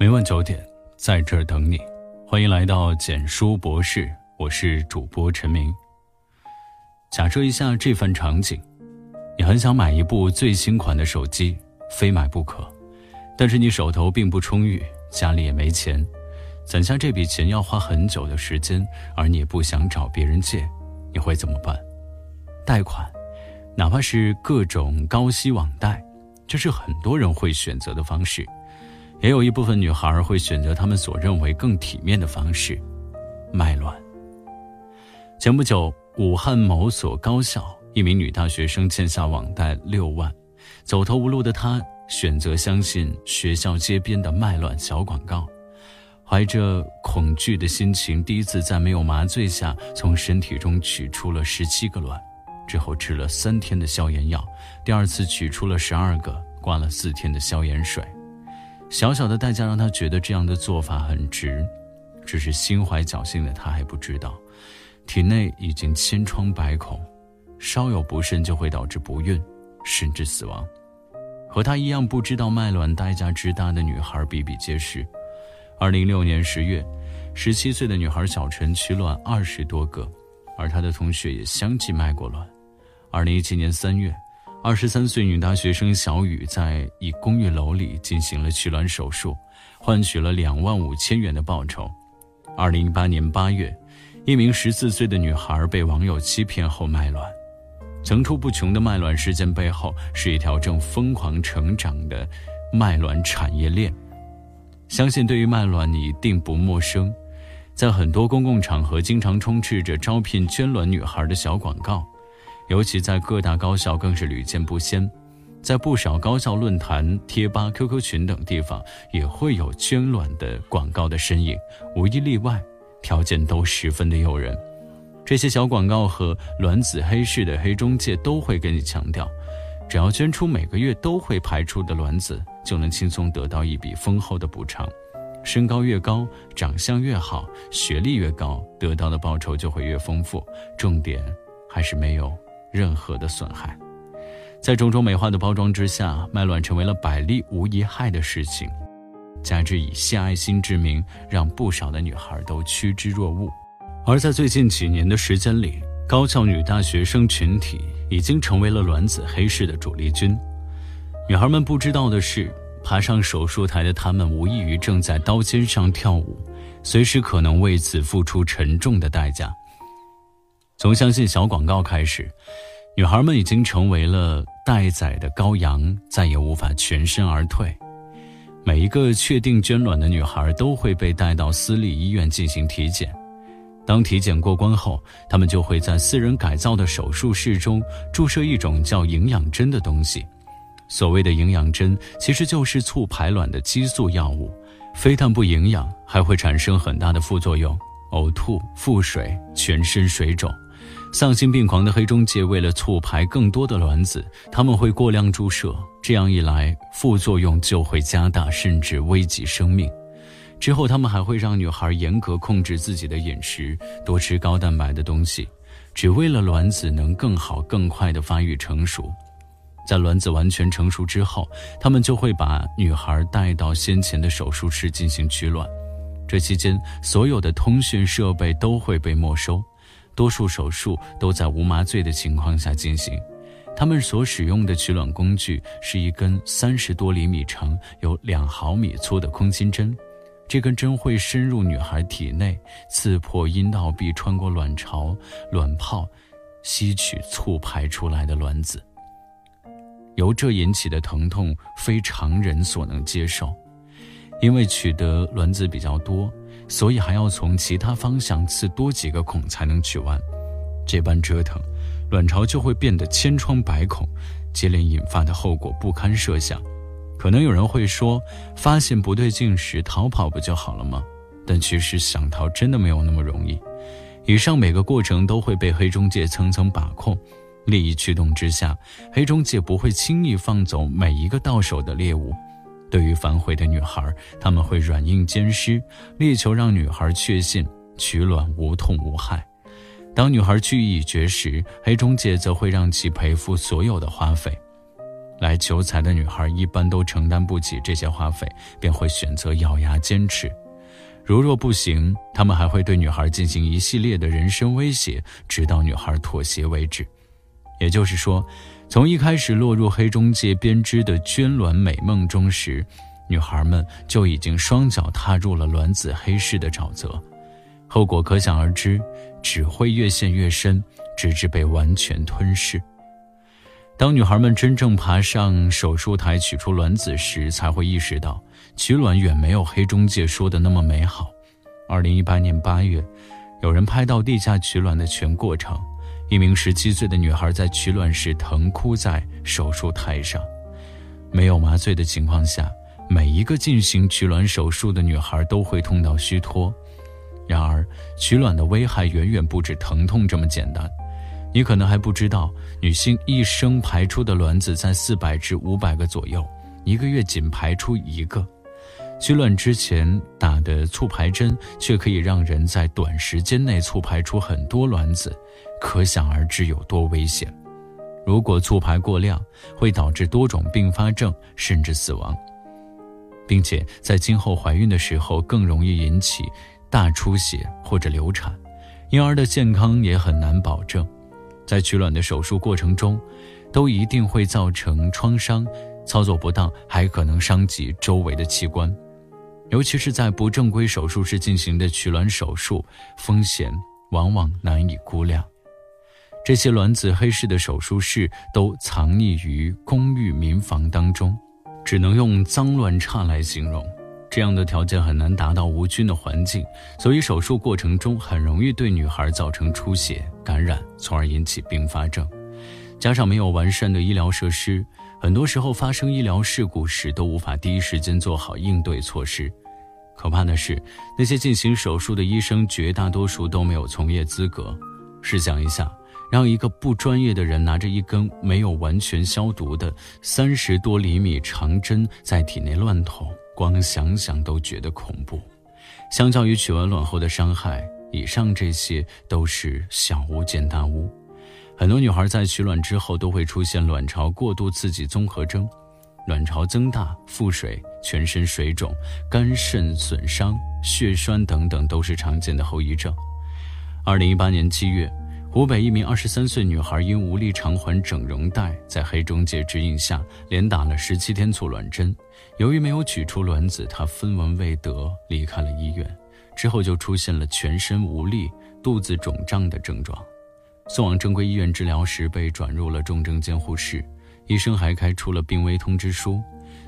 每晚九点，在这儿等你。欢迎来到简书博士，我是主播陈明。假设一下这番场景：你很想买一部最新款的手机，非买不可，但是你手头并不充裕，家里也没钱，攒下这笔钱要花很久的时间，而你也不想找别人借，你会怎么办？贷款，哪怕是各种高息网贷，这是很多人会选择的方式。也有一部分女孩会选择他们所认为更体面的方式，卖卵。前不久，武汉某所高校一名女大学生欠下网贷六万，走投无路的她选择相信学校街边的卖卵小广告，怀着恐惧的心情，第一次在没有麻醉下从身体中取出了十七个卵，之后吃了三天的消炎药，第二次取出了十二个，挂了四天的消炎水。小小的代价让他觉得这样的做法很值，只是心怀侥幸的他还不知道，体内已经千疮百孔，稍有不慎就会导致不孕，甚至死亡。和他一样不知道卖卵代价之大的女孩比比皆是。二零一六年十月，十七岁的女孩小陈取卵二十多个，而她的同学也相继卖过卵。二零一七年三月。二十三岁女大学生小雨在一公寓楼里进行了取卵手术，换取了两万五千元的报酬。二零一八年八月，一名十四岁的女孩被网友欺骗后卖卵。层出不穷的卖卵事件背后，是一条正疯狂成长的卖卵产业链。相信对于卖卵你一定不陌生，在很多公共场合经常充斥着招聘捐卵女孩的小广告。尤其在各大高校更是屡见不鲜，在不少高校论坛、贴吧、QQ 群等地方也会有捐卵的广告的身影，无一例外，条件都十分的诱人。这些小广告和卵子黑市的黑中介都会跟你强调，只要捐出每个月都会排出的卵子，就能轻松得到一笔丰厚的补偿。身高越高，长相越好，学历越高，得到的报酬就会越丰富。重点还是没有。任何的损害，在种种美化的包装之下，卖卵成为了百利无一害的事情。加之以献爱心之名，让不少的女孩都趋之若鹜。而在最近几年的时间里，高校女大学生群体已经成为了卵子黑市的主力军。女孩们不知道的是，爬上手术台的她们无异于正在刀尖上跳舞，随时可能为此付出沉重的代价。从相信小广告开始，女孩们已经成为了待宰的羔羊，再也无法全身而退。每一个确定捐卵的女孩都会被带到私立医院进行体检。当体检过关后，她们就会在私人改造的手术室中注射一种叫营养针的东西。所谓的营养针，其实就是促排卵的激素药物，非但不营养，还会产生很大的副作用：呕吐、腹水、全身水肿。丧心病狂的黑中介为了促排更多的卵子，他们会过量注射，这样一来，副作用就会加大，甚至危及生命。之后，他们还会让女孩严格控制自己的饮食，多吃高蛋白的东西，只为了卵子能更好、更快的发育成熟。在卵子完全成熟之后，他们就会把女孩带到先前的手术室进行取卵，这期间所有的通讯设备都会被没收。多数手术都在无麻醉的情况下进行，他们所使用的取卵工具是一根三十多厘米长、有两毫米粗的空心针，这根针会深入女孩体内，刺破阴道壁，穿过卵巢、卵泡，吸取促排出来的卵子。由这引起的疼痛非常人所能接受，因为取得卵子比较多。所以还要从其他方向刺多几个孔才能取完，这般折腾，卵巢就会变得千疮百孔，接连引发的后果不堪设想。可能有人会说，发现不对劲时逃跑不就好了吗？但其实想逃真的没有那么容易。以上每个过程都会被黑中介层层把控，利益驱动之下，黑中介不会轻易放走每一个到手的猎物。对于反悔的女孩，他们会软硬兼施，力求让女孩确信取卵无痛无害。当女孩去意已决时，黑中介则会让其赔付所有的花费。来求财的女孩一般都承担不起这些花费，便会选择咬牙坚持。如若不行，他们还会对女孩进行一系列的人身威胁，直到女孩妥协为止。也就是说，从一开始落入黑中介编织的捐卵美梦中时，女孩们就已经双脚踏入了卵子黑市的沼泽，后果可想而知，只会越陷越深，直至被完全吞噬。当女孩们真正爬上手术台取出卵子时，才会意识到取卵远没有黑中介说的那么美好。二零一八年八月，有人拍到地下取卵的全过程，一名十七岁的女孩在取卵时疼哭在手术台上，没有麻醉的情况下，每一个进行取卵手术的女孩都会痛到虚脱。然而，取卵的危害远远不止疼痛这么简单。你可能还不知道，女性一生排出的卵子在四百至五百个左右，一个月仅排出一个。取卵之前打的促排针，却可以让人在短时间内促排出很多卵子，可想而知有多危险。如果促排过量，会导致多种并发症，甚至死亡，并且在今后怀孕的时候更容易引起大出血或者流产，婴儿的健康也很难保证。在取卵的手术过程中，都一定会造成创伤，操作不当还可能伤及周围的器官，尤其是在不正规手术室进行的取卵手术，风险往往难以估量。这些卵子黑市的手术室都藏匿于公寓民房当中，只能用脏乱差来形容。这样的条件很难达到无菌的环境，所以手术过程中很容易对女孩造成出血、感染，从而引起并发症。加上没有完善的医疗设施，很多时候发生医疗事故时都无法第一时间做好应对措施。可怕的是，那些进行手术的医生绝大多数都没有从业资格。试想一下，让一个不专业的人拿着一根没有完全消毒的三十多厘米长针在体内乱捅。光想想都觉得恐怖，相较于取完卵后的伤害，以上这些都是小巫见大巫。很多女孩在取卵之后都会出现卵巢过度刺激综合征，卵巢增大、腹水、全身水肿、肝肾损伤、血栓等等都是常见的后遗症。二零一八年七月。湖北一名二十三岁女孩因无力偿还整容带，在黑中介指引下，连打了十七天促卵针。由于没有取出卵子，她分文未得，离开了医院。之后就出现了全身无力、肚子肿胀的症状。送往正规医院治疗时，被转入了重症监护室，医生还开出了病危通知书，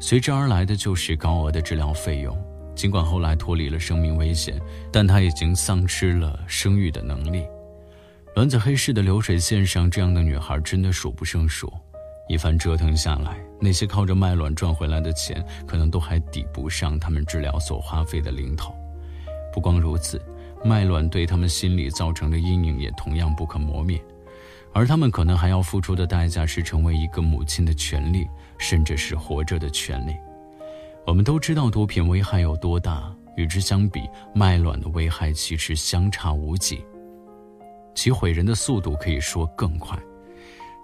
随之而来的就是高额的治疗费用。尽管后来脱离了生命危险，但她已经丧失了生育的能力。卵子黑市的流水线上，这样的女孩真的数不胜数。一番折腾下来，那些靠着卖卵赚回来的钱，可能都还抵不上他们治疗所花费的零头。不光如此，卖卵对他们心理造成的阴影也同样不可磨灭。而他们可能还要付出的代价是成为一个母亲的权利，甚至是活着的权利。我们都知道毒品危害有多大，与之相比，卖卵的危害其实相差无几。其毁人的速度可以说更快。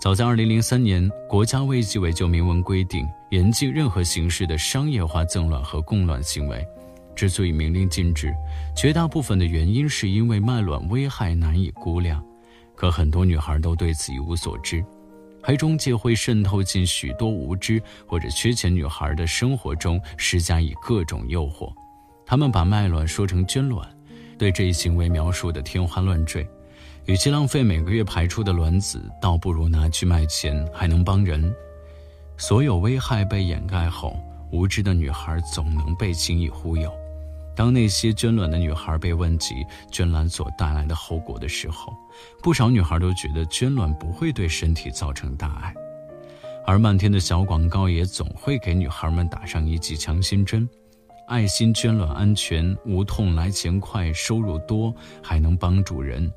早在2003年，国家卫计委就明文规定，严禁任何形式的商业化赠卵和供卵行为。之所以明令禁止，绝大部分的原因是因为卖卵危害难以估量。可很多女孩都对此一无所知，黑中介会渗透进许多无知或者缺钱女孩的生活中，施加以各种诱惑。他们把卖卵说成捐卵，对这一行为描述的天花乱坠。与其浪费每个月排出的卵子，倒不如拿去卖钱，还能帮人。所有危害被掩盖后，无知的女孩总能被轻易忽悠。当那些捐卵的女孩被问及捐卵所带来的后果的时候，不少女孩都觉得捐卵不会对身体造成大碍，而漫天的小广告也总会给女孩们打上一剂强心针：爱心捐卵安全、无痛来钱快、收入多，还能帮助人。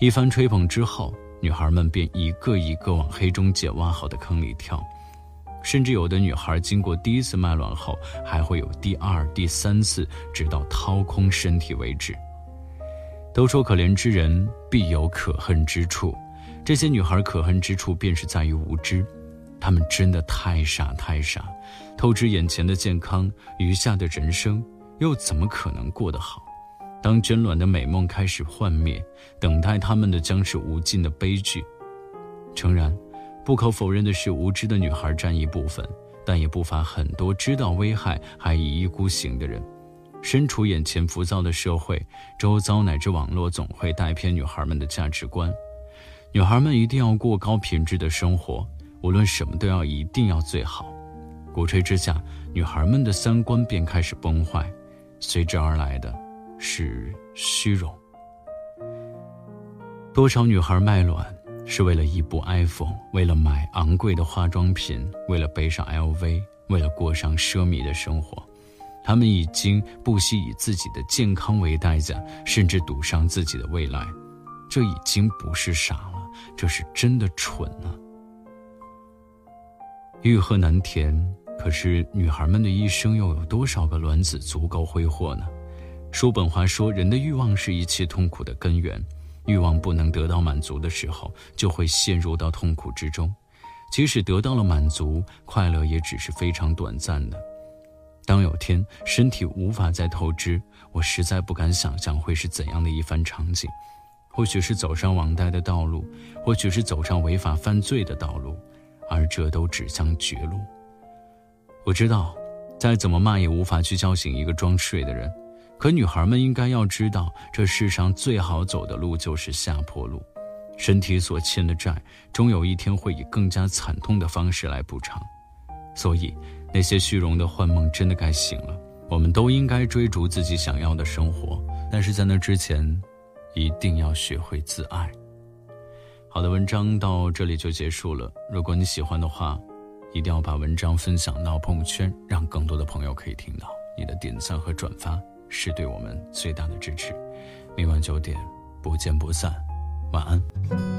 一番吹捧之后，女孩们便一个一个往黑中介挖好的坑里跳，甚至有的女孩经过第一次卖卵后，还会有第二、第三次，直到掏空身体为止。都说可怜之人必有可恨之处，这些女孩可恨之处便是在于无知。她们真的太傻太傻，透支眼前的健康，余下的人生又怎么可能过得好？当娟卵的美梦开始幻灭，等待他们的将是无尽的悲剧。诚然，不可否认的是，无知的女孩占一部分，但也不乏很多知道危害还一意孤行的人。身处眼前浮躁的社会，周遭乃至网络总会带偏女孩们的价值观。女孩们一定要过高品质的生活，无论什么都要一定要最好。鼓吹之下，女孩们的三观便开始崩坏，随之而来的。是虚荣。多少女孩卖卵，是为了一部 iPhone，为了买昂贵的化妆品，为了背上 LV，为了过上奢靡的生活。她们已经不惜以自己的健康为代价，甚至赌上自己的未来。这已经不是傻了，这是真的蠢了。欲壑难填，可是女孩们的一生又有多少个卵子足够挥霍呢？叔本华说：“人的欲望是一切痛苦的根源。欲望不能得到满足的时候，就会陷入到痛苦之中。即使得到了满足，快乐也只是非常短暂的。当有天身体无法再透支，我实在不敢想象会是怎样的一番场景。或许是走上网贷的道路，或许是走上违法犯罪的道路，而这都指向绝路。我知道，再怎么骂也无法去叫醒一个装睡的人。”可女孩们应该要知道，这世上最好走的路就是下坡路。身体所欠的债，终有一天会以更加惨痛的方式来补偿。所以，那些虚荣的幻梦真的该醒了。我们都应该追逐自己想要的生活，但是在那之前，一定要学会自爱。好的，文章到这里就结束了。如果你喜欢的话，一定要把文章分享到朋友圈，让更多的朋友可以听到。你的点赞和转发。是对我们最大的支持。明晚九点，不见不散。晚安。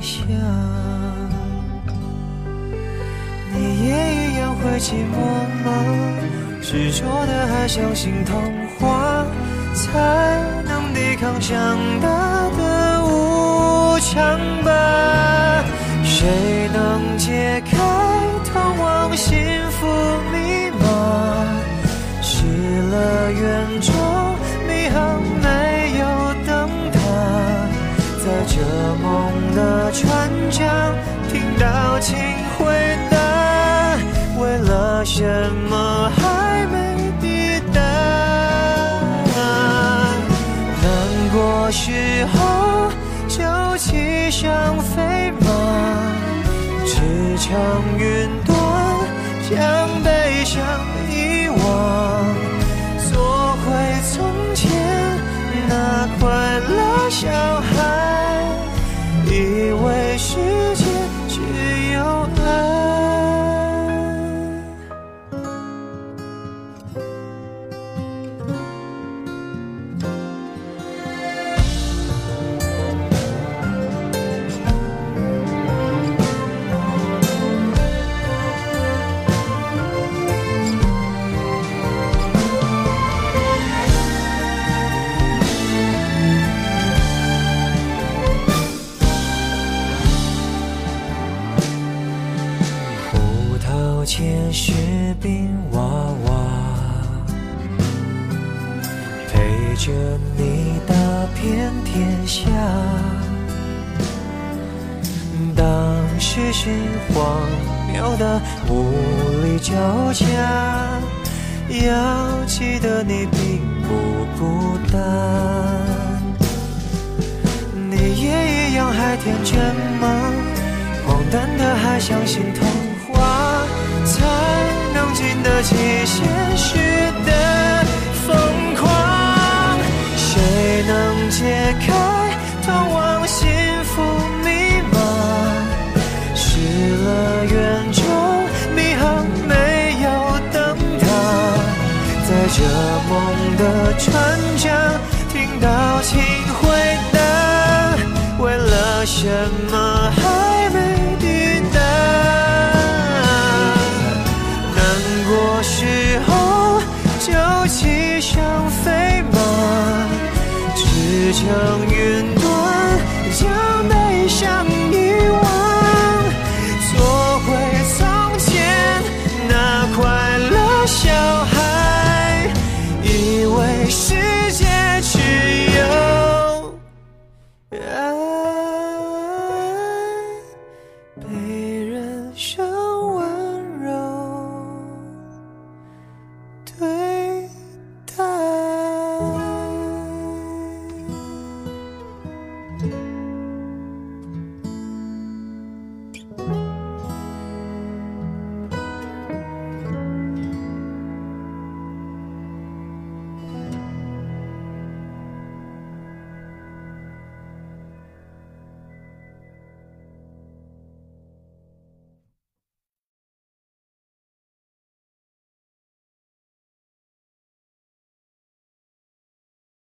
想。你也一样会寂寞吗？执着的还相信童话，才能抵抗长大的无常吧？谁能解船桨听到请回答，为了什么还没抵达？难过时候就骑上飞马，驰骋云端，将悲伤遗忘。做回从前那快乐小孩，前雪冰娃娃，陪着你打遍天下。当时是荒谬的无力交加。要记得你并不孤单，你也一样还天真吗？荒诞的还相信童话，才能经得起现实的疯狂。谁能解开通往幸福密码？失了缘就迷航，没有灯塔，在这梦的船只将云